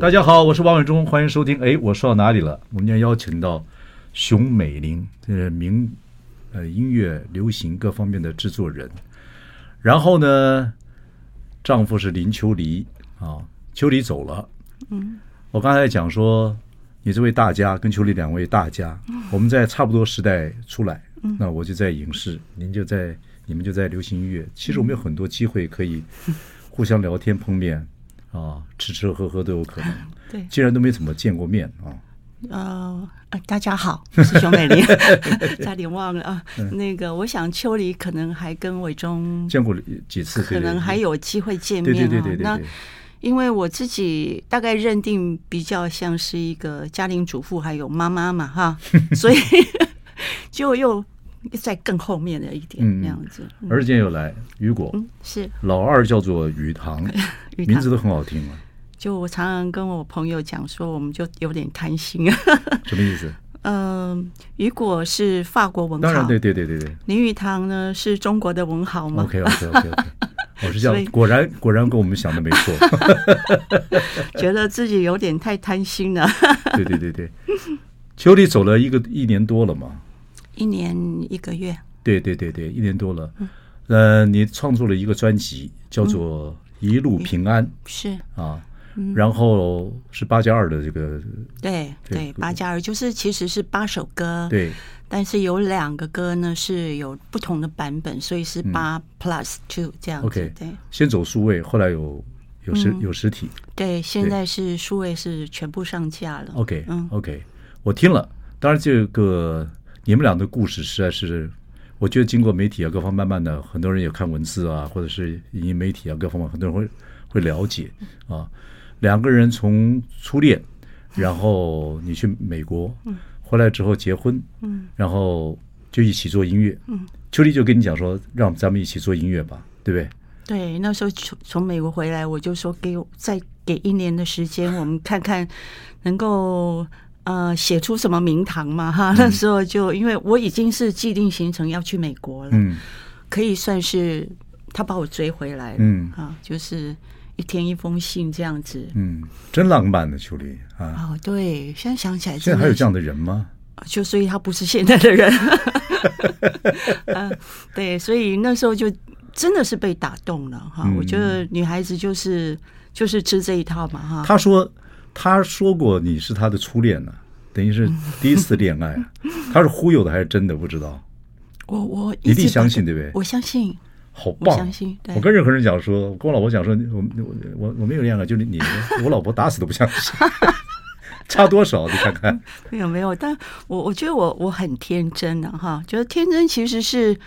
大家好，我是王伟忠，欢迎收听。哎，我说到哪里了？我们今天邀请到熊美玲，这是名呃音乐、流行各方面的制作人。然后呢，丈夫是林秋离啊，秋离走了。嗯，我刚才讲说，你这位大家跟秋离两位大家，我们在差不多时代出来。那我就在影视，您就在你们就在流行音乐。其实我们有很多机会可以互相聊天、碰面。啊，吃吃喝喝都有可能。对，既然都没怎么见过面啊。呃，大家好，我 是熊美玲，差点忘了啊。那个，我想秋离可能还跟伟忠见过几次，可能还有机会见面。对对对对。那因为我自己大概认定比较像是一个家庭主妇，还有妈妈嘛，哈，所以就又。在更后面的一点，那样子。而今天又来雨果，是老二叫做雨堂，名字都很好听啊。就我常常跟我朋友讲说，我们就有点贪心啊。什么意思？嗯，雨果是法国文豪，当然对对对对对。林语堂呢是中国的文豪嘛？OK OK OK OK，我是这样，果然果然跟我们想的没错。觉得自己有点太贪心了。对对对对，秋里走了一个一年多了嘛。一年一个月，对对对对，一年多了。嗯。呃，你创作了一个专辑，叫做《一路平安》，是。啊，然后是八加二的这个，对对，八加二就是其实是八首歌，对，但是有两个歌呢是有不同的版本，所以是八 plus two 这样子。OK，对，先走数位，后来有有实有实体，对，现在是数位是全部上架了。OK，嗯，OK，我听了，当然这个。你们俩的故事实在是，我觉得经过媒体啊各方，慢慢的很多人也看文字啊，或者是影音媒体啊各方面，很多人会会了解啊。两个人从初恋，然后你去美国，回来之后结婚，然后就一起做音乐。秋丽就跟你讲说，让咱们一起做音乐吧，对不对？对，那时候从从美国回来，我就说给我再给一年的时间，我们看看能够。呃，写出什么名堂嘛？哈，那时候就因为我已经是既定行程要去美国了，嗯，可以算是他把我追回来了，嗯啊，就是一天一封信这样子，嗯，真浪漫的秋丽啊，哦，对，现在想起来，现在还有这样的人吗？就所以他不是现在的人，嗯，对，所以那时候就真的是被打动了哈。我觉得女孩子就是就是吃这一套嘛哈。他说。他说过你是他的初恋呢，等于是第一次恋爱。他是忽悠的还是真的？不知道。我我一定相信，对不对？我相信。好棒！我相信。我跟任何人讲说，我跟我老婆讲说，我我我我没有恋爱，就是你，我老婆打死都不相信。差多少？你看看。没有没有，但我我觉得我我很天真的哈，觉得天真其实是。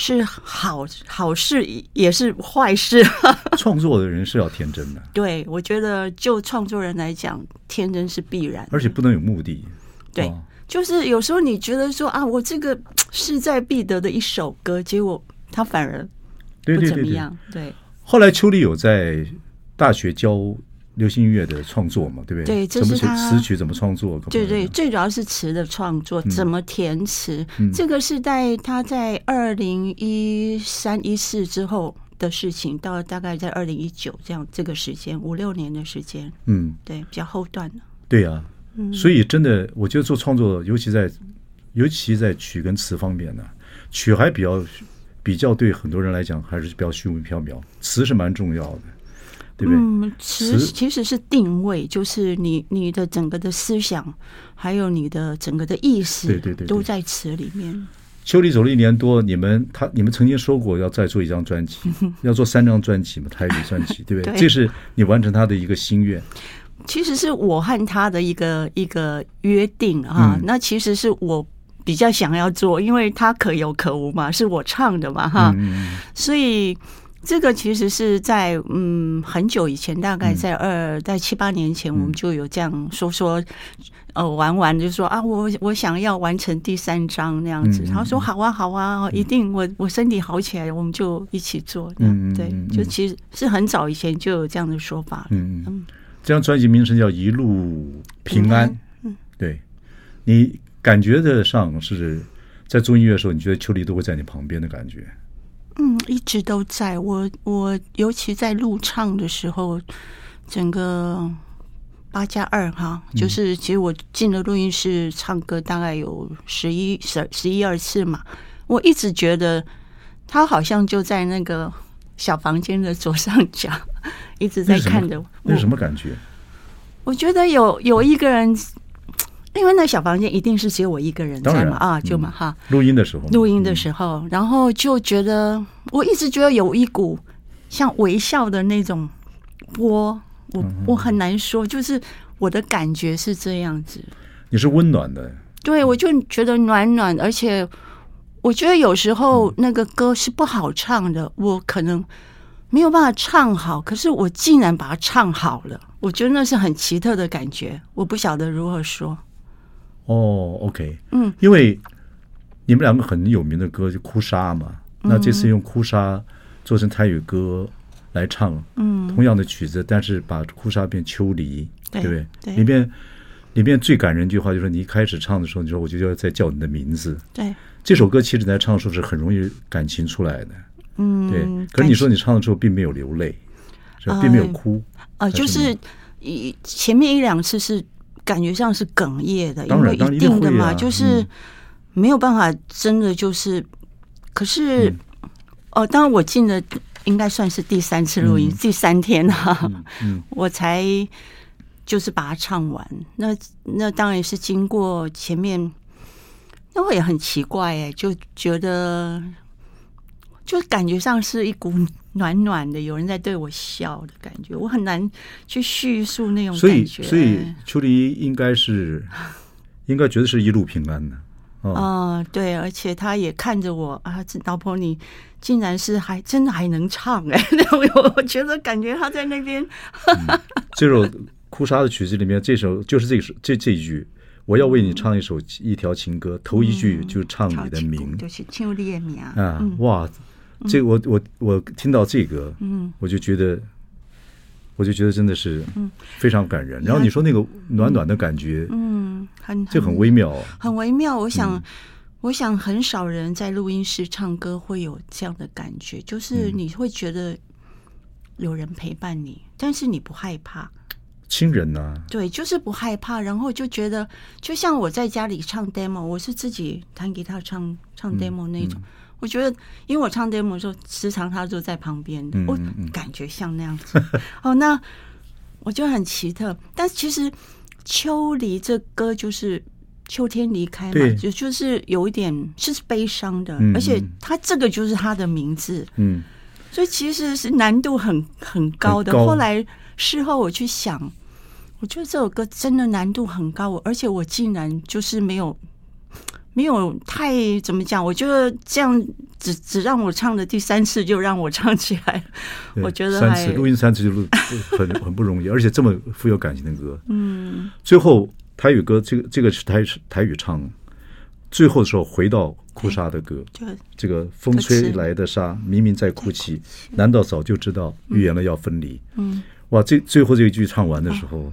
是好好事，也是坏事。创作的人是要天真的。对，我觉得就创作人来讲，天真是必然，而且不能有目的。对，就是有时候你觉得说啊，我这个势在必得的一首歌，结果他反而不怎么样。对，对，对，对，对。后来邱丽有在大学教。流行音乐的创作嘛，对不对？对，这是他词曲怎么创作？对对，最主要是词的创作，怎么填词？嗯、这个是在他在二零一三一四之后的事情，到大概在二零一九这样这个时间，五六年的时间。嗯，对，比较后段的。对呀、啊，嗯、所以真的，我觉得做创作，尤其在尤其在曲跟词方面呢，曲还比较比较对很多人来讲还是比较虚无缥缈，词是蛮重要的。对对嗯，词其实是定位，就是你你的整个的思想，还有你的整个的意思，对对对，都在词里面。秋丽走了一年多，你们他你们曾经说过要再做一张专辑，要做三张专辑嘛，台语专辑，对不对？对，这是你完成他的一个心愿。其实是我和他的一个一个约定啊，嗯、那其实是我比较想要做，因为他可有可无嘛，是我唱的嘛哈，嗯、所以。这个其实是在嗯很久以前，大概在二在七八年前，我们就有这样说说，呃玩玩就说啊，我我想要完成第三章那样子。他说好啊好啊，一定我我身体好起来，我们就一起做。嗯对，就其实是很早以前就有这样的说法。嗯嗯，这张专辑名称叫《一路平安》。嗯，对，你感觉得上是在做音乐的时候，你觉得秋丽都会在你旁边的感觉？嗯，一直都在。我我尤其在录唱的时候，整个八加二哈，就是其实我进了录音室唱歌大概有十一十十一二次嘛。我一直觉得他好像就在那个小房间的左上角，一直在看着我。那是什么感觉？我觉得有有一个人。因为那小房间一定是只有我一个人在嘛啊，就嘛哈。录音的时候，录音的时候，然后就觉得，我一直觉得有一股像微笑的那种波，我我很难说，就是我的感觉是这样子。你是温暖的，对，我就觉得暖暖，而且我觉得有时候那个歌是不好唱的，我可能没有办法唱好，可是我竟然把它唱好了，我觉得那是很奇特的感觉，我不晓得如何说。哦，OK，嗯，因为你们两个很有名的歌就《哭砂》嘛，那这次用《哭砂》做成台语歌来唱，嗯，同样的曲子，但是把《哭砂》变秋梨，对不对？对，里面里面最感人一句话就是你一开始唱的时候，你说我就要再叫你的名字，对，这首歌其实你在唱的时候是很容易感情出来的，嗯，对。可是你说你唱的时候并没有流泪，是吧？并没有哭，啊，就是一前面一两次是。感觉上是哽咽的，因为一定的嘛，就是没有办法，真的就是。可是，哦，当然我进的应该算是第三次录音，第三天哈，我才就是把它唱完。那那当然是经过前面，那我也很奇怪哎，就觉得就感觉上是一股。暖暖的，有人在对我笑的感觉，我很难去叙述那种感觉。所以，所以秋梨应该是 应该觉得是一路平安的。哦、呃，对，而且他也看着我啊，老婆，你竟然是还真的还能唱 哎！我我觉得感觉他在那边。嗯、这首哭砂的曲子里面，这首就是这首这这一句，我要为你唱一首一条情歌，头一句就唱你的名，嗯、就是秋离的名啊！哇。这我我我听到这个，嗯，我就觉得，我就觉得真的是，非常感人。然后你说那个暖暖的感觉，嗯，很就很微妙，很微妙。我想，我想很少人在录音室唱歌会有这样的感觉，就是你会觉得有人陪伴你，但是你不害怕，亲人呐，对，就是不害怕。然后就觉得，就像我在家里唱 demo，我是自己弹吉他唱唱 demo 那种。我觉得，因为我唱 demo 的时候，时常他就在旁边的，我感觉像那样子。哦，那我就很奇特。但其实《秋离》这歌就是秋天离开嘛，就就是有一点是悲伤的，而且他这个就是他的名字。嗯，所以其实是难度很很高的。后来事后我去想，我觉得这首歌真的难度很高，而且我竟然就是没有。没有太怎么讲，我觉得这样只只让我唱的第三次就让我唱起来，我觉得三次录音三次就录 很很不容易，而且这么富有感情的歌，嗯，最后台语歌这个这个是台台语唱，最后的时候回到哭沙的歌，就这个风吹来的沙，明明在哭泣，难道早就知道预言了要分离？嗯，哇，这最后这一句唱完的时候，嗯，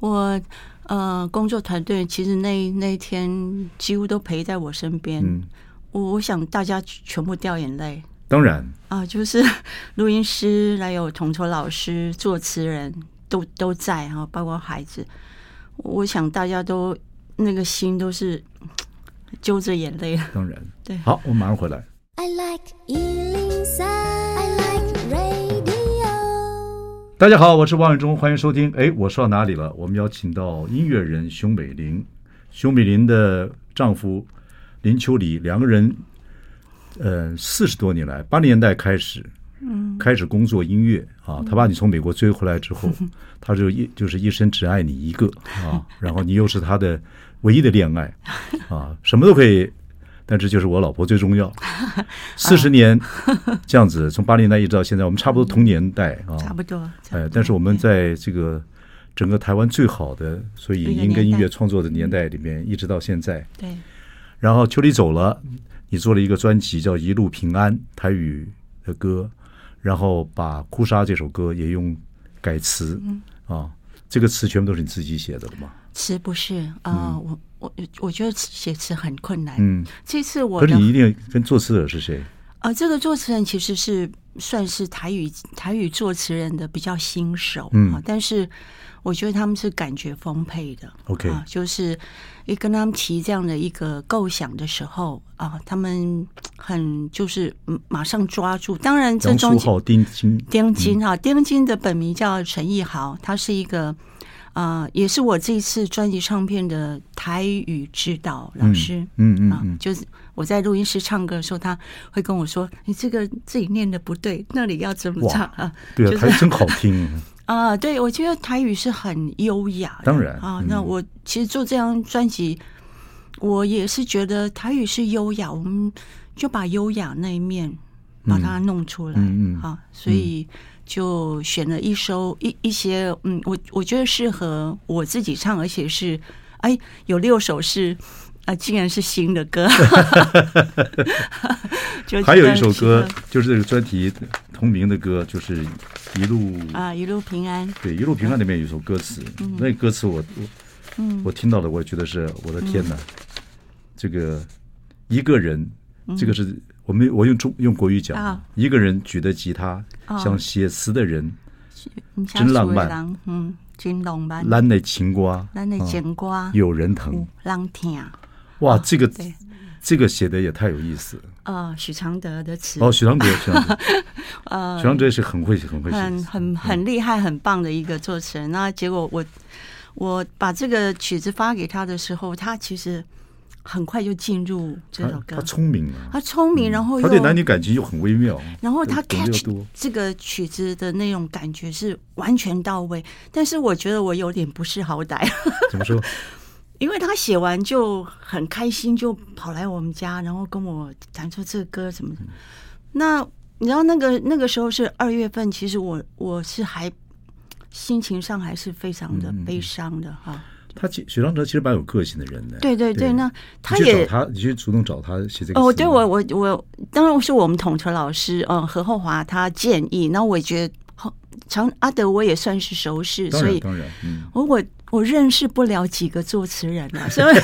我。呃，工作团队其实那那一天几乎都陪在我身边。嗯，我我想大家全部掉眼泪。当然啊，呃，就是 录音师，还有统筹老师、作词人都都在哈，包括孩子。我想大家都那个心都是 揪着眼泪。当然，对。好，我马上回来。I like 大家好，我是王伟忠，欢迎收听。哎，我说到哪里了？我们邀请到音乐人熊美玲，熊美玲的丈夫林秋离，两个人，呃，四十多年来，八零年代开始，嗯，开始工作音乐啊。他把你从美国追回来之后，他就一就是一生只爱你一个啊。然后你又是他的唯一的恋爱啊，什么都可以，但这就是我老婆最重要。四十年这样子，从八零年代一直到现在，我们差不多同年代啊，差不多。哎，但是我们在这个整个台湾最好的，所以影音跟音乐创作的年代里面，一直到现在。对。然后秋离走了，你做了一个专辑叫《一路平安》台语的歌，然后把《哭砂》这首歌也用改词啊，这个词全部都是你自己写的了吗？词不是啊，我我我觉得写词很困难。嗯，这次我可是你一定跟作词者是谁？啊，这个作词人其实是算是台语台语作词人的比较新手，嗯，但是我觉得他们是感觉丰沛的。OK，啊，就是一跟他们提这样的一个构想的时候啊，他们很就是马上抓住。当然，这中间丁金丁金哈，丁金的本名叫陈奕豪，他是一个。啊、呃，也是我这一次专辑唱片的台语指导老师，嗯嗯，嗯，啊，就是我在录音室唱歌的时候，他会跟我说：“你这个自己念的不对，那里要怎么唱啊？”对啊，就是、台语真好听 啊、呃！对，我觉得台语是很优雅的，当然啊、嗯。那我其实做这张专辑，我也是觉得台语是优雅，我们就把优雅那一面把它弄出来，嗯嗯，啊，所以。嗯就选了一首一一些，嗯，我我觉得适合我自己唱，而且是，哎，有六首是，啊、呃，竟然是新的歌。就还有一首歌，就是这个专题同名的歌，就是一路啊，一路平安。对，一路平安里面有一首歌词，嗯、那歌词我我、嗯、我听到了，我觉得是我的天哪，嗯、这个一个人，这个是。嗯我们我用中用国语讲、哦，一个人举的吉他，哦、像写词的人，真浪漫，嗯，真浪漫。咱的情歌，咱的情歌，有人疼，人听。哇，这个这个写的也太有意思。啊，许常德的词。哦，许常德，许常德，呃，许常德是很会写很会写，很很很厉害、很棒的一个作词人。那结果我我把这个曲子发给他的时候，他其实。很快就进入这首歌，他聪明啊，他聪明，然后又他对男女感情又很微妙，然后他 catch 这个曲子的那种感觉是完全到位。但是我觉得我有点不识好歹，怎么说？因为他写完就很开心，就跑来我们家，然后跟我弹说这个歌怎么。那你知道那个那个时候是二月份，其实我我是还心情上还是非常的悲伤的哈。他许常德其实蛮有个性的人的，对对对，那他也他，你去主动找他写这个哦，对我我我当然是我们统筹老师，嗯，何厚华他建议，那我也觉得常阿德我也算是熟识，所以当然，嗯，我我我认识不了几个作词人啊，所以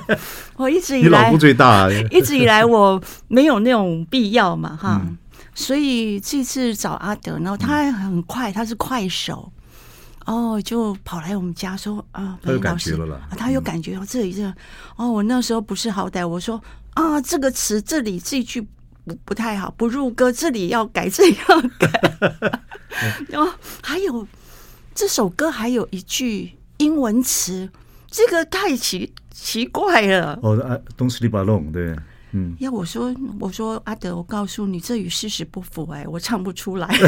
我一直以来你老公最大，一直以来我没有那种必要嘛，哈，所以这次找阿德，然后他还很快，他是快手。哦，就跑来我们家说啊，他有感觉了啦，啊、他有感觉到，这里这哦，我那时候不是好歹，我说啊，这个词这里这句不不太好，不入歌，这里要改，这里要改。然后还有这首歌还有一句英文词，这个太奇奇怪了。哦，Don't sleep alone，对，嗯。要我说，我说阿德，我告诉你，这与事实不符，哎，我唱不出来。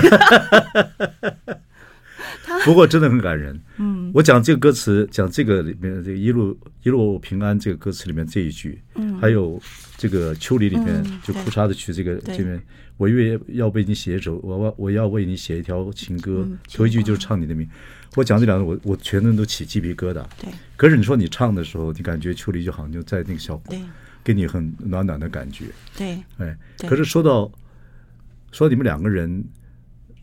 不过真的很感人。嗯，我讲这个歌词，讲这个里面这个一路一路平安这个歌词里面这一句，嗯，还有这个秋梨里面、嗯、就哭砂的曲这个这边，我愿要为你写一首，我我我要为你写一条情歌，头、嗯、一句就是唱你的名。我讲这两个，我我全身都起鸡皮疙瘩。对。可是你说你唱的时候，你感觉秋梨就好像就在那个小对，给你很暖暖的感觉。对。哎，可是说到说你们两个人。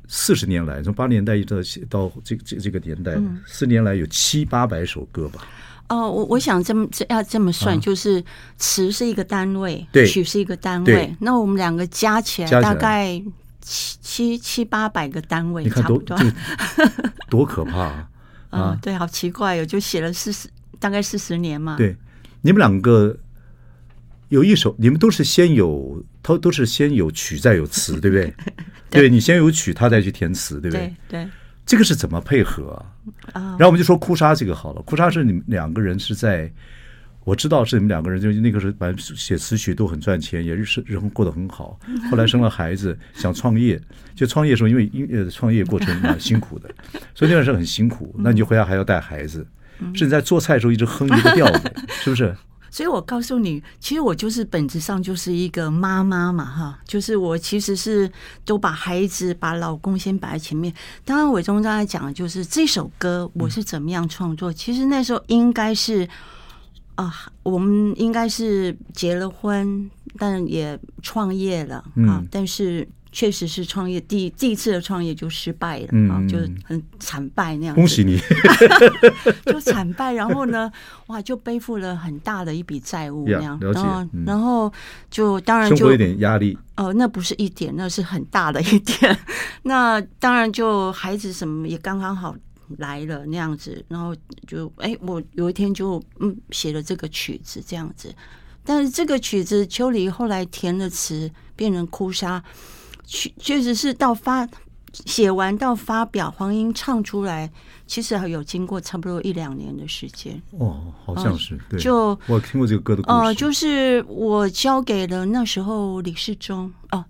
四十年来，从八十年代一直到到这这这个年代，四年来有七八百首歌吧？哦，我我想这么这要这么算，就是词是一个单位，对，曲是一个单位，那我们两个加起来大概七七七八百个单位，差不多，多可怕啊！啊，对，好奇怪哟，就写了四十，大概四十年嘛。对，你们两个有一首，你们都是先有，都都是先有曲再有词，对不 对？对，你先有曲，他再去填词，对不对？对，这个是怎么配合啊？然后我们就说哭砂这个好了，哭砂是你们两个人是在，我知道是你们两个人，就那个时候反正写词曲都很赚钱，也是人过得很好。后来生了孩子，想创业，就创业的时候，因为音乐创业过程蛮 辛苦的，所以那段时间很辛苦。那你就回家还要带孩子，是你在做菜的时候一直哼一个调子，是不是？所以我告诉你，其实我就是本质上就是一个妈妈嘛，哈，就是我其实是都把孩子、把老公先摆在前面。当然，伟忠刚才讲的就是这首歌我是怎么样创作。其实那时候应该是啊，我们应该是结了婚，但也创业了啊，但是。确实是创业第第一次的创业就失败了啊，嗯、就是很惨败那样。恭喜你，就惨败，然后呢，哇，就背负了很大的一笔债务那样，然后、嗯、然后就当然就有点压力。哦、呃，那不是一点，那是很大的一点。那当然就孩子什么也刚刚好来了那样子，然后就哎，我有一天就嗯写了这个曲子这样子，但是这个曲子秋离后来填了词，变成哭砂。确确实是到发写完到发表，黄英唱出来，其实还有经过差不多一两年的时间。哦，好像是、呃、对。就我听过这个歌的故事。哦、呃，就是我交给了那时候李世忠哦，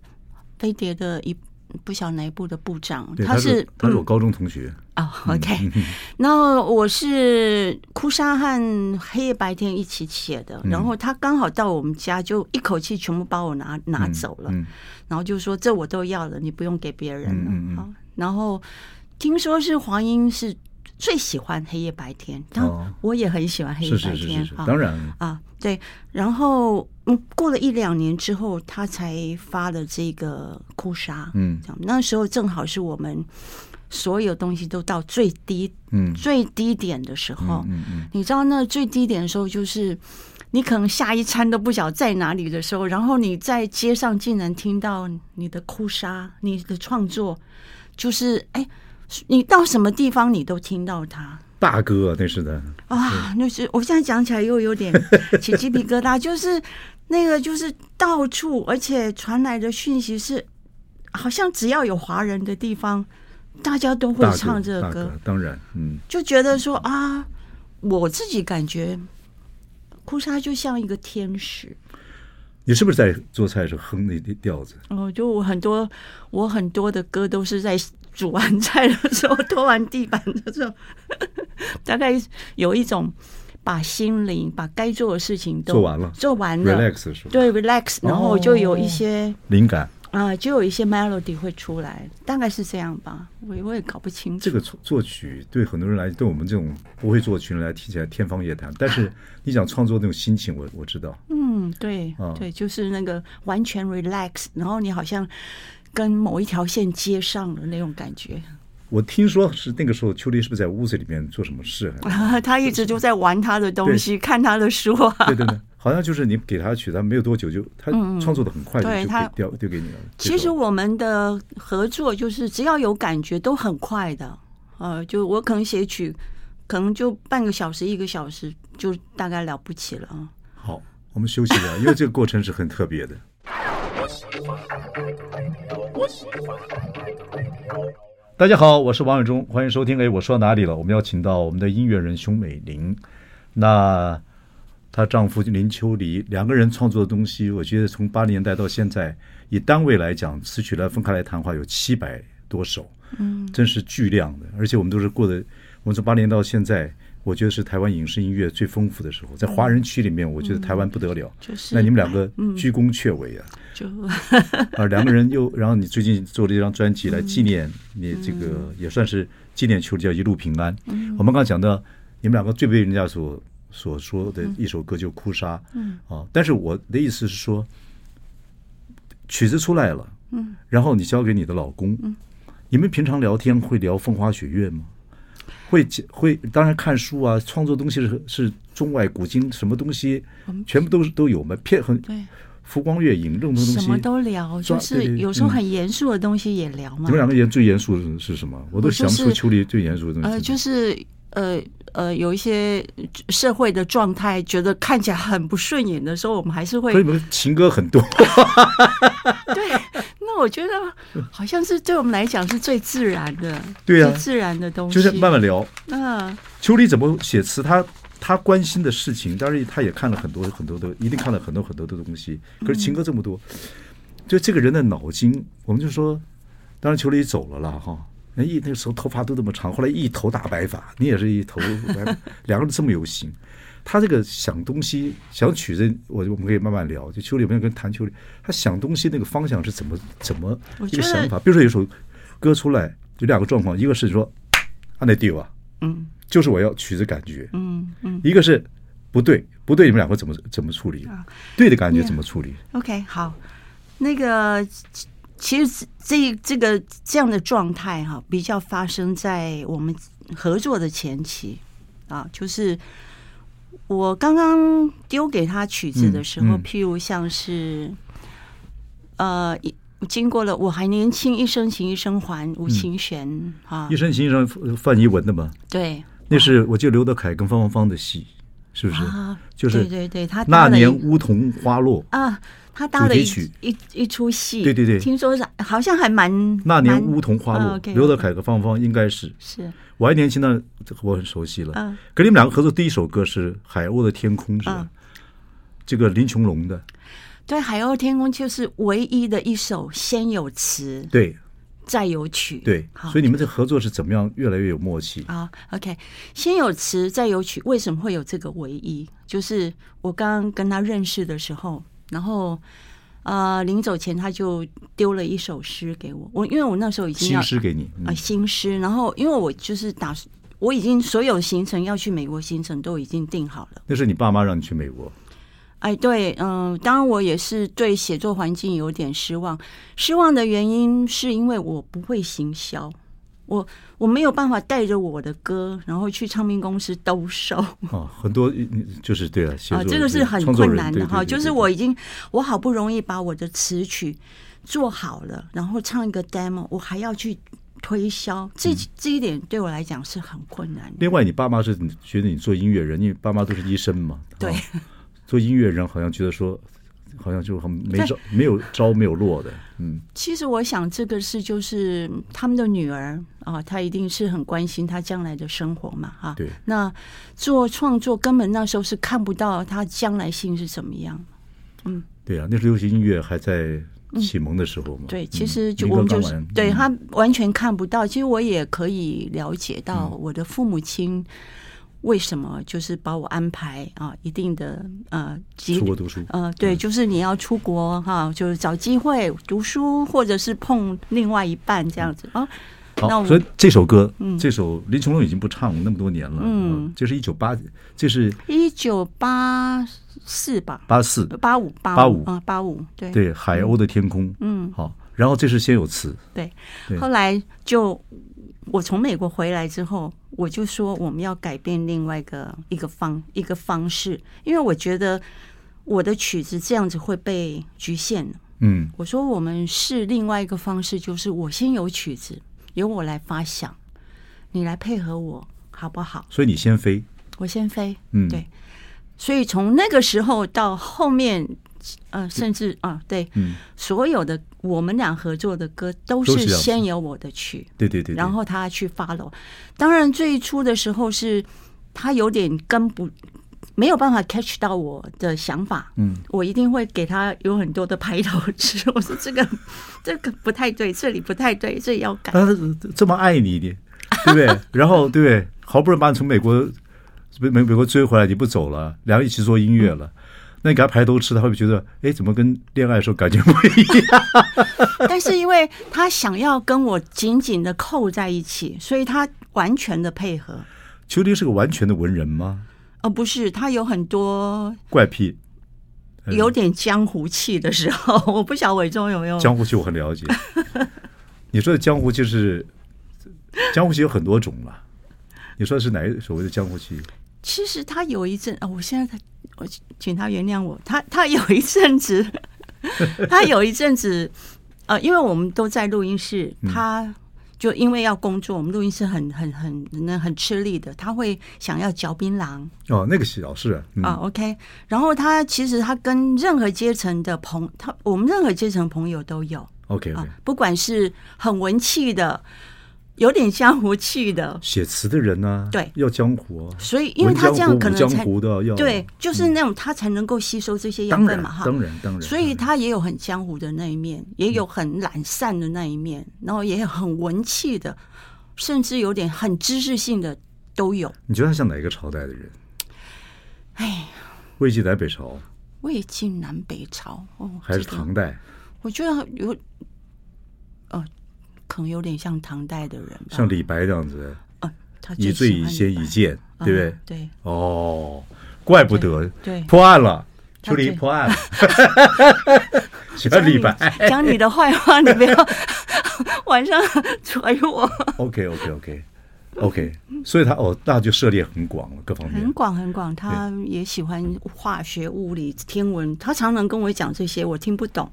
飞碟的一不晓得哪一部的部长，他是他是我高中同学。哦、嗯 oh,，OK，然后我是哭砂和黑夜白天一起写的，嗯、然后他刚好到我们家，就一口气全部把我拿拿走了。然后就说这我都要了，你不用给别人了。嗯嗯、然后听说是黄英是最喜欢黑夜白天，然后我也很喜欢黑夜白天。当然啊，对。然后嗯，过了一两年之后，他才发了这个哭砂。嗯，那时候正好是我们所有东西都到最低，嗯，最低点的时候。嗯嗯、你知道那最低点的时候就是。你可能下一餐都不晓得在哪里的时候，然后你在街上竟然听到你的哭砂，你的创作，就是哎，你到什么地方你都听到他。大哥，那是的啊，那是我现在讲起来又有点 起鸡皮疙瘩，就是那个就是到处，而且传来的讯息是，好像只要有华人的地方，大家都会唱这个歌。当然，嗯，就觉得说啊，我自己感觉。哭砂就像一个天使。你是不是在做菜的时候哼那调子？哦，就我很多，我很多的歌都是在煮完菜的时候、拖完地板的时候，大概有一种把心灵、把该做的事情都做完了，做完了，relax 是吧？对，relax，然后就有一些灵感。啊，就有一些 melody 会出来，大概是这样吧，我我也搞不清楚。这个作曲对很多人来，对我们这种不会作曲人来听起来天方夜谭。但是 你想创作那种心情，我我知道。嗯，对，啊、对，就是那个完全 relax，然后你好像跟某一条线接上了那种感觉。我听说是那个时候，秋丽是不是在屋子里面做什么事？啊，他一直就在玩他的东西，看他的书啊。对对对，好像就是你给他曲，他没有多久就他创作的很快，就就丢丢给你了。其实我们的合作就是只要有感觉都很快的，呃，就我可能写曲，可能就半个小时一个小时就大概了不起了啊。好，我们休息一下，因为这个过程是很特别的。大家好，我是王伟忠，欢迎收听。哎，我说到哪里了？我们要请到我们的音乐人熊美玲，那她丈夫林秋离两个人创作的东西，我觉得从八零年代到现在，以单位来讲，词曲来分开来谈话，有七百多首，嗯，真是巨量的。而且我们都是过的，我们从八零年到现在。我觉得是台湾影视音乐最丰富的时候，在华人区里面，我觉得台湾不得了。就是那你们两个居功阙伟啊！就 啊，两个人又，然后你最近做了一张专辑来纪念你这个，也算是纪念秋离叫一路平安。我们刚刚讲到你们两个最被人家所所说的一首歌就哭砂。嗯啊，但是我的意思是说，曲子出来了，嗯，然后你交给你的老公，嗯，你们平常聊天会聊风花雪月吗？会会，当然看书啊，创作东西是是中外古今什么东西，全部都是都有嘛。片很对，浮光月影这种东西，什么都聊，就是有时候很严肃的东西也聊嘛。你们两个人最严肃的是什么？我都想不出秋离最严肃的东西。呃，就是呃呃，有一些社会的状态，觉得看起来很不顺眼的时候，我们还是会。所以你们情歌很多。对。我觉得好像是对我们来讲是最自然的，对呀、啊，最自然的东西，就是慢慢聊。嗯，秋丽怎么写词？他他关心的事情，当然他也看了很多很多的，一定看了很多很多的东西。可是情歌这么多，就这个人的脑筋，我们就说，当然秋丽走了了哈。那一那个时候头发都这么长，后来一头大白发，你也是一头白，两个人这么有型。他这个想东西、想曲子，我我们可以慢慢聊。就邱烈，我们跟谭邱烈，他想东西那个方向是怎么怎么一个想法？比如说有首歌出来，有两个状况，一个是说按那对啊，嗯，就是我要曲子感觉，嗯嗯，一个是不对不对，你们两个怎么怎么处理？对的感觉怎么处理？OK，好，那个。其实这这个这样的状态哈，比较发生在我们合作的前期啊，就是我刚刚丢给他曲子的时候，譬如像是呃，经过了我还年轻，一生情一生还，吴清玄啊，一生情一生范一文的嘛，对，那是我记得刘德凯跟方芳芳的戏，是不是？啊就是对对对，他那年梧桐花落啊。他搭了一一一出戏，对对对，听说是好像还蛮那年梧桐花落，刘德凯和芳芳应该是是，我还年轻呢，我很熟悉了。嗯，跟你们两个合作第一首歌是《海鸥的天空》，是吧？这个林琼龙的。对，《海鸥天空》就是唯一的一首先有词，对，再有曲，对。所以你们这合作是怎么样越来越有默契啊？OK，先有词再有曲，为什么会有这个唯一？就是我刚刚跟他认识的时候。然后，呃，临走前他就丢了一首诗给我。我因为我那时候已经要新诗给你啊、嗯呃，新诗。然后，因为我就是打，我已经所有行程要去美国行程都已经定好了。那是你爸妈让你去美国？哎，对，嗯、呃，当然我也是对写作环境有点失望。失望的原因是因为我不会行销。我我没有办法带着我的歌，然后去唱片公司兜售。哦，很多就是对了，啊，这个是很困难的哈。就是我已经我好不容易把我的词曲做好了，然后唱一个 demo，我还要去推销，这这一点对我来讲是很困难的。另外，你爸妈是觉得你做音乐人，因为爸妈都是医生嘛。对，做音乐人好像觉得说。好像就很没招，没有招，没有落的。嗯，其实我想这个是就是他们的女儿啊，她一定是很关心她将来的生活嘛，哈。对。那做创作根本那时候是看不到她将来性是怎么样。嗯，对啊，那时候流行音乐还在启蒙的时候嘛。对，其实就我们就是对他完全看不到。其实我也可以了解到我的父母亲。为什么就是把我安排啊？一定的呃，出国读书。呃，对，就是你要出国哈，就是找机会读书，或者是碰另外一半这样子啊。好，所以这首歌，嗯，这首林琼龙已经不唱了那么多年了，嗯，这是一九八，这是一九八四吧？八四。八五八五啊，八五对。对，海鸥的天空，嗯，好，然后这是先有词，对，后来就。我从美国回来之后，我就说我们要改变另外一个一个方一个方式，因为我觉得我的曲子这样子会被局限了。嗯，我说我们试另外一个方式，就是我先有曲子，由我来发想，你来配合我，好不好？所以你先飞，我先飞。嗯，对。所以从那个时候到后面。呃，甚至啊，对，嗯，所有的我们俩合作的歌都是先有我的曲，对对对，然后他去 follow。当然，最初的时候是他有点跟不没有办法 catch 到我的想法，嗯，我一定会给他有很多的排头吃。我说这个这个不太对，这里不太对，这里要改。他这么爱你的，对不对？然后对不对？好不容易把你从美国美美国追回来，你不走了，然后一起做音乐了。嗯那你给他排头吃，他会不会觉得，哎，怎么跟恋爱的时候感觉不一样？但是因为他想要跟我紧紧的扣在一起，所以他完全的配合。邱烈是个完全的文人吗？哦，不是，他有很多怪癖，有点江湖气的时候。我不晓得伟忠有没有江湖气，我很了解。你说的江湖就是江湖气有很多种嘛？你说的是哪一所谓的江湖气？其实他有一阵啊，我现在我请他原谅我，他他有一阵子，他有一阵子，呃，因为我们都在录音室，他就因为要工作，我们录音室很很很那很吃力的，他会想要嚼槟榔。哦，那个小事啊，啊，OK，然后他其实他跟任何阶层的朋，他我们任何阶层朋友都有，OK，啊，不管是很文气的。有点江湖气的写词的人呢，对，要江湖啊。所以，因为他这样可能才要对，就是那种他才能够吸收这些养分嘛，哈。当然，当然。所以他也有很江湖的那一面，也有很懒散的那一面，然后也有很文气的，甚至有点很知识性的都有。你觉得他像哪一个朝代的人？哎，魏晋南北朝，魏晋南北朝哦，还是唐代？我觉得有，呃，可能有点像唐代的人，像李白这样子。啊，他以罪以先以剑，对不对？对。哦，怪不得，对，破案了，秋梨破案了。喜欢李白，讲你的坏话，你不要 晚上捶我。OK，OK，OK。OK，所以他哦，那就涉猎很广了，各方面很广很广。他也喜欢化学、物理、天文，他常常跟我讲这些，我听不懂。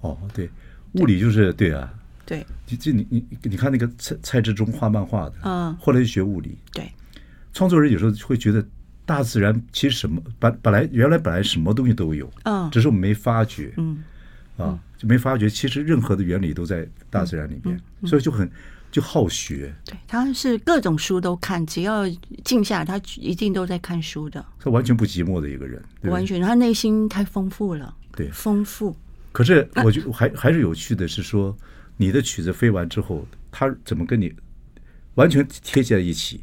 哦，对，物理就是对啊，对。就就你你你看那个蔡蔡志忠画漫画的，嗯，后来就学物理。对，创作人有时候会觉得大自然其实什么本本来原来本来什么东西都有，嗯，只是我们没发觉，嗯，啊，就没发觉，其实任何的原理都在大自然里面，所以就很。就好学，对，他是各种书都看，只要静下来，他一定都在看书的。他完全不寂寞的一个人，完全，他内心太丰富了，对，丰富。可是我觉得还还是有趣的是说，你的曲子飞完之后，他怎么跟你完全贴在一起？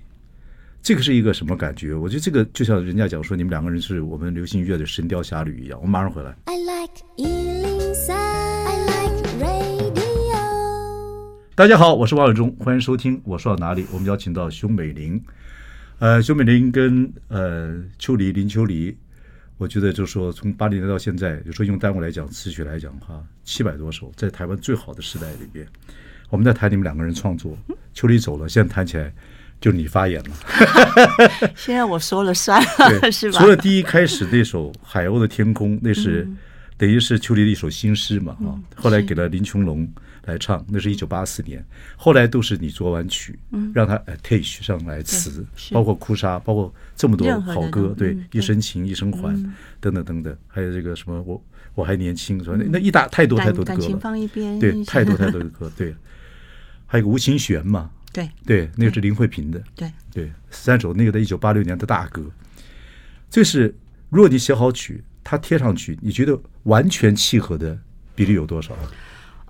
这个是一个什么感觉？我觉得这个就像人家讲说，你们两个人是我们流行音乐的神雕侠侣一样。我马上回来。I like 大家好，我是王伟忠，欢迎收听。我说到哪里？我们邀请到熊美玲，呃，熊美玲跟呃秋梨林秋离，我觉得就是说从八零年到现在，有时候用单位来讲，词曲来讲哈，七百多首，在台湾最好的时代里边，我们在谈你们两个人创作。秋离走了，现在谈起来就你发言了。现在我说了算，了是吧？除了第一开始那首《海鸥的天空》，那是、嗯、等于是秋离的一首新诗嘛，啊、嗯，后来给了林琼龙。来唱，那是一九八四年，后来都是你作完曲，嗯、让他 attach 上来词，包括哭砂，包括这么多好歌，对，嗯、一生情，一生还，嗯、等等等等，还有这个什么我我还年轻，是吧？那一大太多太多的歌了，放一边对，太多太多的歌，对，还有个吴清玄嘛，对。对，那个是林慧萍的，对。对，三首那个在一九八六年的大歌，这是如果你写好曲，它贴上去，你觉得完全契合的比例有多少？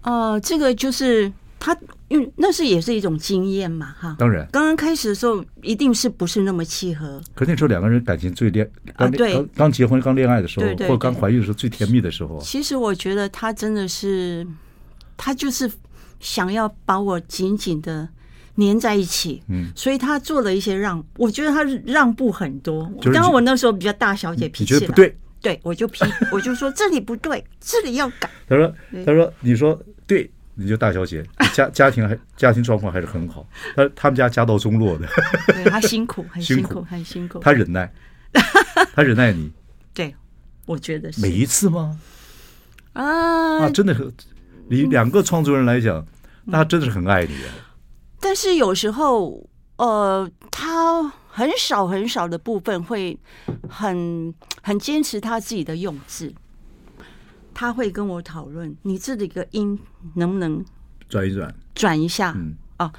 呃，这个就是他，因为那是也是一种经验嘛，哈。当然，刚刚开始的时候一定是不是那么契合。可那时候两个人感情最恋，刚、啊、刚刚结婚、刚恋爱的时候，对对对，或刚怀孕的时候最甜蜜的时候。其实我觉得他真的是，他就是想要把我紧紧的粘在一起，嗯，所以他做了一些让，我觉得他让步很多。当然我那时候比较大小姐脾气了，你觉得不对，对我就批，我就说这里不对，这里要改。他说，他说，你说。对，你就大小姐，家家庭还家庭状况还是很好。他他们家家道中落的，对他辛 苦，很辛苦，很辛苦。他忍耐，他忍耐你。对，我觉得是每一次吗？啊啊，真的很，你两个创作人来讲，那他真的是很爱你啊。但是有时候，呃，他很少很少的部分会很很坚持他自己的用字。他会跟我讨论，你这里个音能不能转一转，转一下？嗯，哦，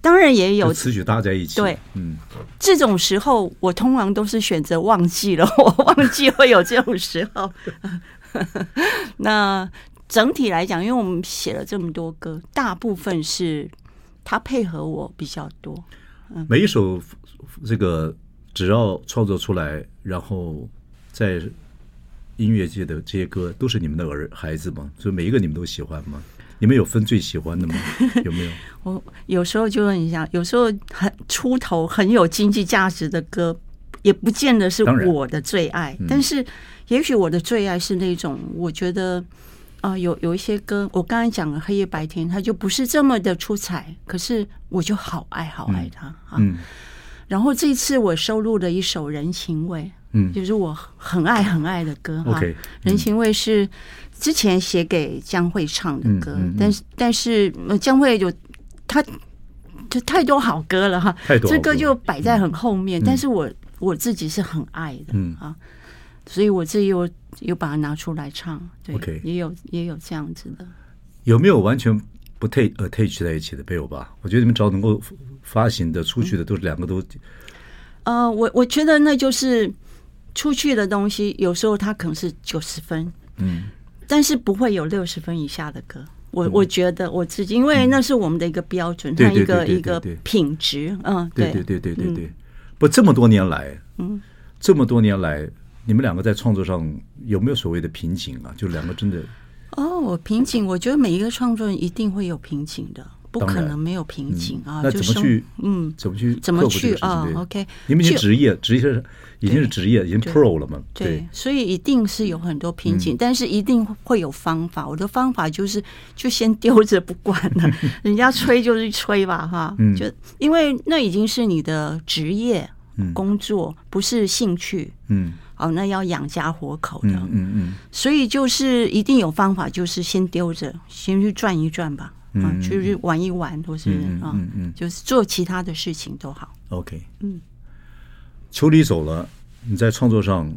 当然也有词曲搭在一起。对，嗯，这种时候我通常都是选择忘记了，我忘记会有这种时候。那整体来讲，因为我们写了这么多歌，大部分是他配合我比较多。嗯，每一首这个只要创作出来，然后在。音乐界的这些歌都是你们的儿孩子吗？所以每一个你们都喜欢吗？你们有分最喜欢的吗？有没有？我有时候就问一下，有时候很出头、很有经济价值的歌，也不见得是我的最爱。但是，也许我的最爱是那种，我觉得啊、呃，有有一些歌，我刚才讲了《黑夜白天》，它就不是这么的出彩，可是我就好爱好爱它啊。嗯。然后这次我收录了一首《人情味》。嗯，就是我很爱很爱的歌哈，《人情味》是之前写给江蕙唱的歌，但是但是江蕙有他就太多好歌了哈，这歌就摆在很后面，但是我我自己是很爱的啊，所以我自己又又把它拿出来唱，对，也有也有这样子的。有没有完全不 take attach 在一起的没有吧？我觉得你们只要能够发行的出去的都是两个都，呃，我我觉得那就是。出去的东西有时候它可能是九十分，嗯，但是不会有六十分以下的歌。我我觉得我自己，因为那是我们的一个标准，它一个一个品质，嗯，对对对对对对。不，这么多年来，嗯，这么多年来，你们两个在创作上有没有所谓的瓶颈啊？就两个真的哦，瓶颈，我觉得每一个创作人一定会有瓶颈的。不可能没有瓶颈啊！那怎么去？嗯，怎么去？怎么去啊？OK，你们已经职业，职业已经是职业，已经 Pro 了嘛？对，所以一定是有很多瓶颈，但是一定会有方法。我的方法就是，就先丢着不管了，人家吹就是吹吧，哈。就因为那已经是你的职业工作，不是兴趣。嗯，哦，那要养家活口的。嗯嗯，所以就是一定有方法，就是先丢着，先去转一转吧。嗯，去去玩一玩，或是啊，嗯嗯，就是做其他的事情都好。OK，嗯，秋离走了，你在创作上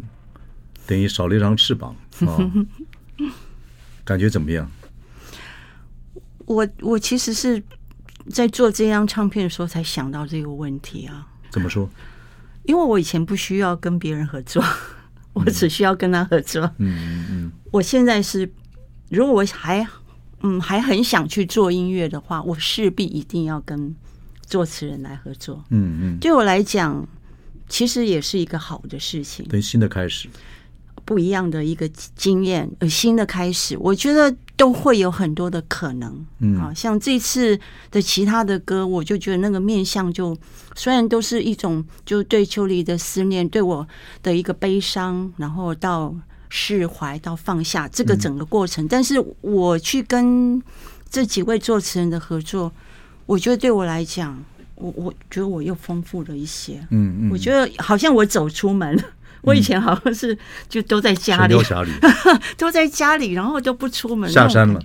等于少了一张翅膀啊，感觉怎么样？我我其实是在做这张唱片的时候才想到这个问题啊。怎么说？因为我以前不需要跟别人合作，我只需要跟他合作。嗯嗯嗯。我现在是，如果我还。嗯，还很想去做音乐的话，我势必一定要跟作词人来合作。嗯嗯，对我来讲，其实也是一个好的事情，对新的开始，不一样的一个经验，呃，新的开始，我觉得都会有很多的可能。嗯，好，像这次的其他的歌，我就觉得那个面相就虽然都是一种就对秋离的思念，对我的一个悲伤，然后到。释怀到放下这个整个过程，嗯、但是我去跟这几位作词人的合作，我觉得对我来讲，我我觉得我又丰富了一些。嗯嗯，我觉得好像我走出门，嗯、我以前好像是就都在家里，里 都在家里，然后都不出门，下山了，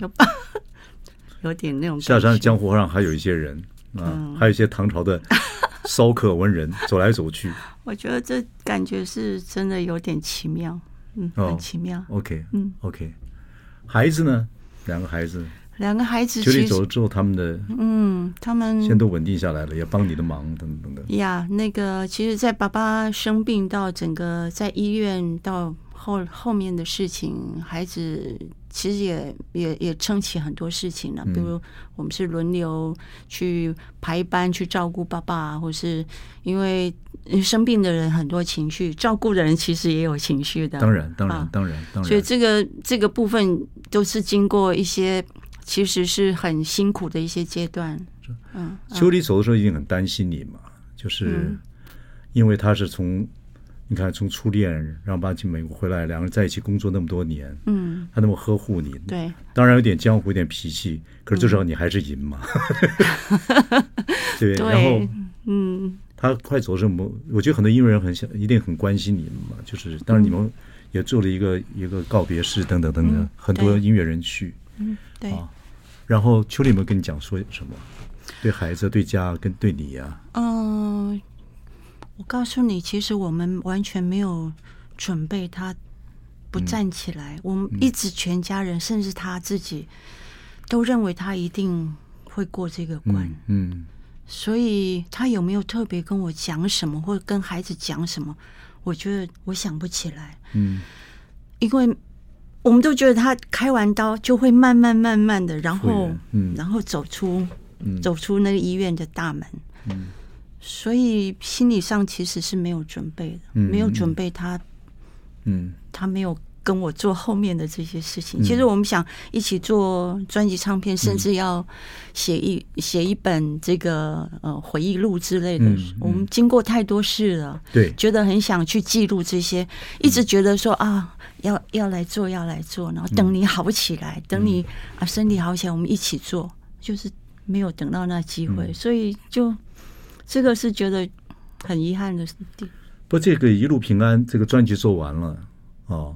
有点那种下山江湖上还有一些人啊，嗯、还有一些唐朝的 骚客文人走来走去。我觉得这感觉是真的有点奇妙。嗯，很奇妙。Oh, OK，嗯，OK，孩子呢？两个孩子，两个孩子。秋离走了之后，他们的嗯，他们现在都稳定下来了，也帮你的忙，等等等等。呀，那个，其实，在爸爸生病到整个在医院到后后面的事情，孩子其实也也也撑起很多事情了。比如，我们是轮流去排班去照顾爸爸，或是因为。生病的人很多情绪，照顾的人其实也有情绪的。当然，当然，当然，当然。所以这个这个部分都是经过一些，其实是很辛苦的一些阶段。嗯，秋离走的时候一定很担心你嘛，就是因为他是从你看从初恋，然后把去美国回来，两个人在一起工作那么多年，嗯，他那么呵护你，对，当然有点江湖，有点脾气，可是至少你还是赢嘛，对，然后嗯。他快走的时候，我觉得很多音乐人很想，一定很关心你们嘛。就是当然你们也做了一个一个告别式，等等等等，很多音乐人去。嗯，对。然后秋丽有没有跟你讲说什么？对孩子、对家、跟对你呀？嗯，我告诉你，其实我们完全没有准备他不站起来。我们一直全家人，甚至他自己，都认为他一定会过这个关。嗯。所以他有没有特别跟我讲什么，或者跟孩子讲什么？我觉得我想不起来。嗯，因为我们都觉得他开完刀就会慢慢慢慢的，然后嗯，然后走出走出那个医院的大门。嗯，所以心理上其实是没有准备的，没有准备他。嗯，他没有。跟我做后面的这些事情，其实我们想一起做专辑唱片，甚至要写一写一本这个呃回忆录之类的。我们经过太多事了，对，觉得很想去记录这些，一直觉得说啊，要要来做，要来做，然后等你好起来，等你啊身体好起来，我们一起做，就是没有等到那机会，所以就这个是觉得很遗憾的事。不，这个一路平安，这个专辑做完了哦。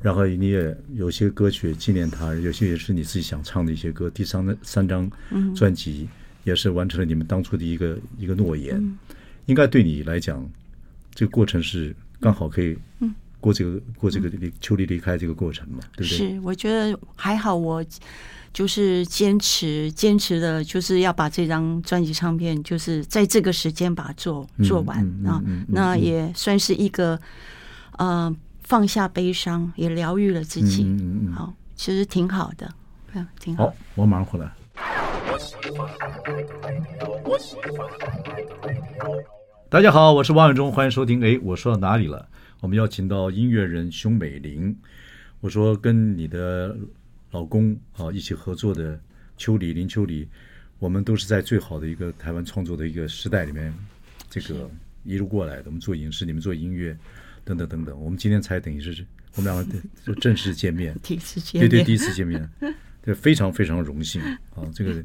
然后你也有些歌曲纪念他，有些也是你自己想唱的一些歌。第三三张专辑也是完成了你们当初的一个一个诺言。嗯、应该对你来讲，这个过程是刚好可以过这个、嗯、过这个离秋离离开这个过程嘛？对不对？是，我觉得还好，我就是坚持坚持的，就是要把这张专辑唱片，就是在这个时间把它做做完啊。那也算是一个呃。放下悲伤，也疗愈了自己。嗯嗯嗯，好，其实挺好的，嗯，挺好。好，我马上回来。大家好，我是王永忠，欢迎收听。哎，我说到哪里了？我们邀请到音乐人熊美玲。我说跟你的老公啊一起合作的秋离林秋离，我们都是在最好的一个台湾创作的一个时代里面，这个一路过来的。我们做影视，你们做音乐，等等等等。我们今天才等于是我们两个就正式见面，第一次见面，对对，第一次见面，对，非常非常荣幸啊！这个。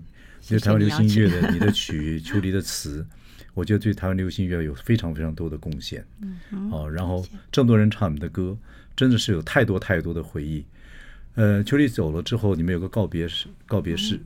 因为台湾流行音乐的你的曲，秋离的词，我觉得对台湾流行音乐有非常非常多的贡献。嗯，好，然后这么多人唱你们的歌，真的是有太多太多的回忆。呃，秋离走了之后，你们有个告别式，告别式。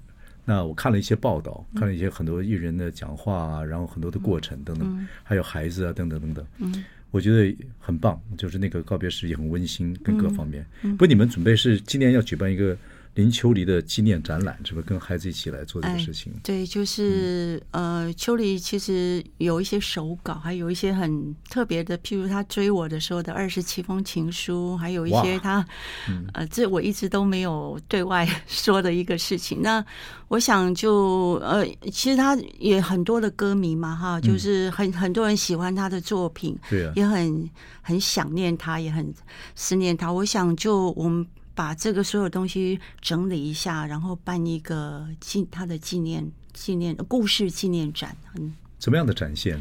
那我看了一些报道，看了一些很多艺人的讲话啊，然后很多的过程等等，还有孩子啊等等等等。嗯，我觉得很棒，就是那个告别式也很温馨，跟各方面。不，你们准备是今年要举办一个。林秋离的纪念展览，是不是跟孩子一起来做这个事情？哎、对，就是、嗯、呃，秋离其实有一些手稿，还有一些很特别的，譬如他追我的时候的二十七封情书，还有一些他，嗯、呃，这我一直都没有对外说的一个事情。那我想就呃，其实他也很多的歌迷嘛，哈，就是很很多人喜欢他的作品，对啊，也很很想念他，也很思念他。我想就我们。把这个所有东西整理一下，然后办一个纪他的纪念纪念故事纪念展。嗯，怎么样的展现？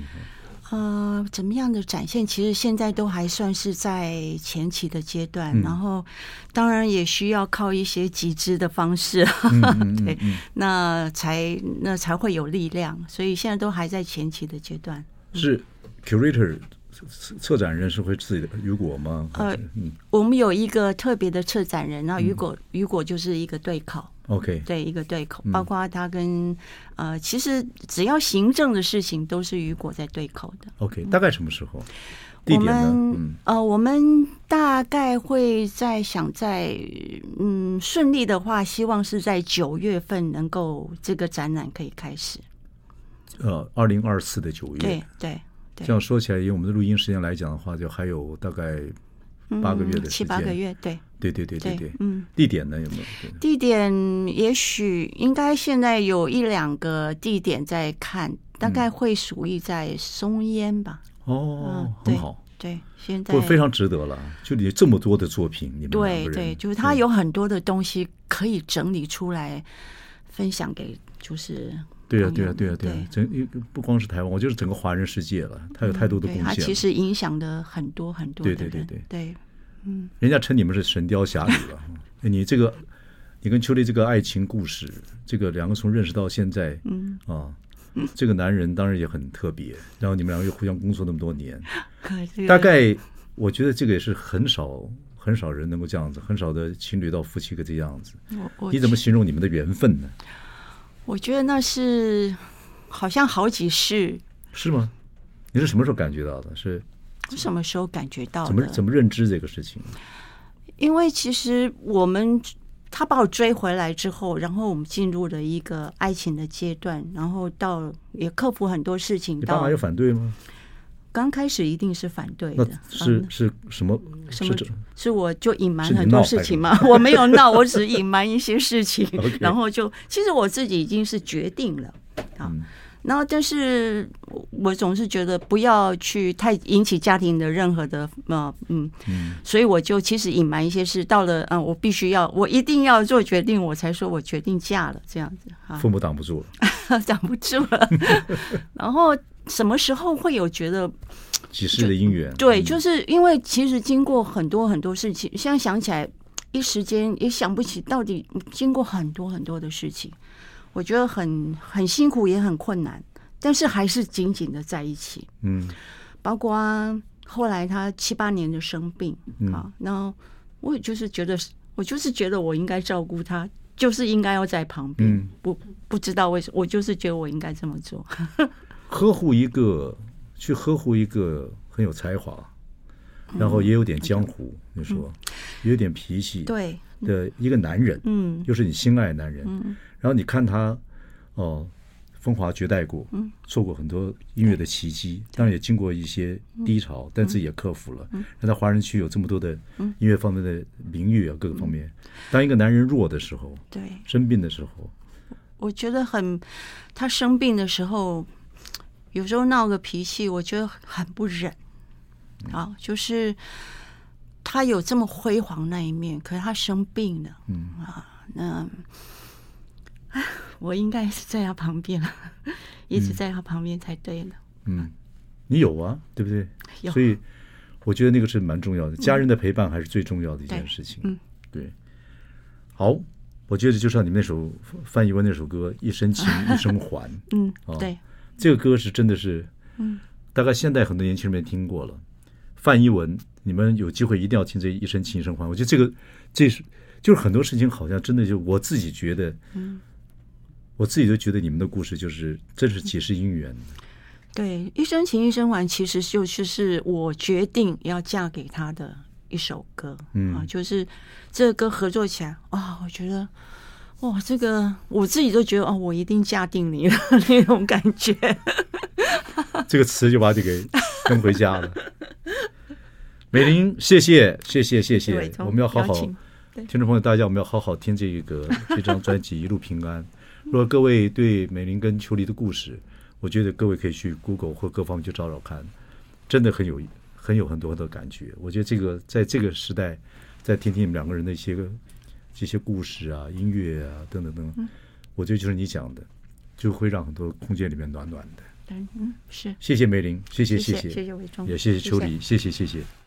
呃，怎么样的展现？其实现在都还算是在前期的阶段，嗯、然后当然也需要靠一些集资的方式，对，那才那才会有力量。所以现在都还在前期的阶段。是 curator。策展人是会自己的雨果吗？呃，嗯，我们有一个特别的策展人，那雨果雨果就是一个对口，OK，对，一个对口，包括他跟呃，其实只要行政的事情都是雨果在对口的，OK，大概什么时候？我们呃，我们大概会在想在嗯顺利的话，希望是在九月份能够这个展览可以开始。呃，二零二四的九月，对对。这样说起来，以我们的录音时间来讲的话，就还有大概八个月的时间，七八个月，对，对对对对对，嗯，地点呢有没有？地点也许应该现在有一两个地点在看，大概会属于在松烟吧。哦，很好，对，现在非常值得了。就你这么多的作品，你们对对，就是他有很多的东西可以整理出来分享给，就是。对啊，对啊，对啊，对啊！整不光是台湾，我就是整个华人世界了。他有太多的贡献，他其实影响的很多很多。对对对对对，嗯，人家称你们是神雕侠侣了。你这个，你跟秋丽这个爱情故事，这个两个从认识到现在，嗯啊，这个男人当然也很特别。然后你们两个又互相工作那么多年，大概我觉得这个也是很少很少人能够这样子，很少的情侣到夫妻个这样子。你怎么形容你们的缘分呢？我觉得那是好像好几世，是吗？你是什么时候感觉到的？是我什么时候感觉到的？怎么怎么认知这个事情？因为其实我们他把我追回来之后，然后我们进入了一个爱情的阶段，然后到也克服很多事情。你爸妈有反对吗？刚开始一定是反对的，是是什么？什么？是我就隐瞒很多事情嘛？我没有闹，我只隐瞒一些事情，然后就其实我自己已经是决定了啊。然后但是我总是觉得不要去太引起家庭的任何的呃嗯，所以我就其实隐瞒一些事。到了嗯，我必须要我一定要做决定，我才说我决定嫁了这样子啊。父母挡不住了，挡不住了，然后。什么时候会有觉得几世的姻缘？对，就是因为其实经过很多很多事情，现在想起来一时间也想不起到底经过很多很多的事情，我觉得很很辛苦也很困难，但是还是紧紧的在一起。嗯，包括后来他七八年的生病啊，然后我也就是觉得，我就是觉得我应该照顾他，就是应该要在旁边。不不知道为什么，我就是觉得我应该这么做。呵护一个，去呵护一个很有才华，然后也有点江湖，你说，也有点脾气，对。的一个男人，嗯，又是你心爱的男人，嗯，然后你看他，哦，风华绝代过，嗯，做过很多音乐的奇迹，当然也经过一些低潮，但自己也克服了，嗯，让在华人区有这么多的音乐方面的名誉啊，各个方面，当一个男人弱的时候，对，生病的时候，我觉得很，他生病的时候。有时候闹个脾气，我觉得很不忍，啊，就是他有这么辉煌那一面，可是他生病了，嗯啊，那 我应该是在他旁边了，一直在他旁边才对了。嗯，你有啊，对不对？有。所以我觉得那个是蛮重要的，家人的陪伴还是最重要的一件事情。嗯，对。好，我觉得就像你们那首范逸文那首歌《一生情，一生还》。嗯，对。这个歌是真的是，嗯，大概现在很多年轻人没听过了。范一文，你们有机会一定要听这《一生情，一生还》。我觉得这个，这是就是很多事情，好像真的就我自己觉得，嗯，我自己都觉得你们的故事就是真是几世姻缘。对，《一生情，一生还》其实就是是我决定要嫁给他的一首歌。嗯啊，就是这个歌合作起来啊，我觉得。哇，这个我自己都觉得哦，我一定嫁定你了 那种感觉。这个词就把你给跟回家了。美玲，谢谢，谢谢，谢谢。我们要好好，听众朋友，大家我们要好好听这个这张专辑《一路平安》。如果各位对美玲跟秋离的故事，我觉得各位可以去 Google 或各方面去找找看，真的很有很有很多的感觉。我觉得这个在这个时代，再听听你们两个人的一些个。这些故事啊，音乐啊，等等等我觉得就是你讲的，就会让很多空间里面暖暖的。嗯，是。谢谢梅林，谢谢谢谢，谢谢伟忠，也谢谢秋离，谢谢谢谢。谢谢谢谢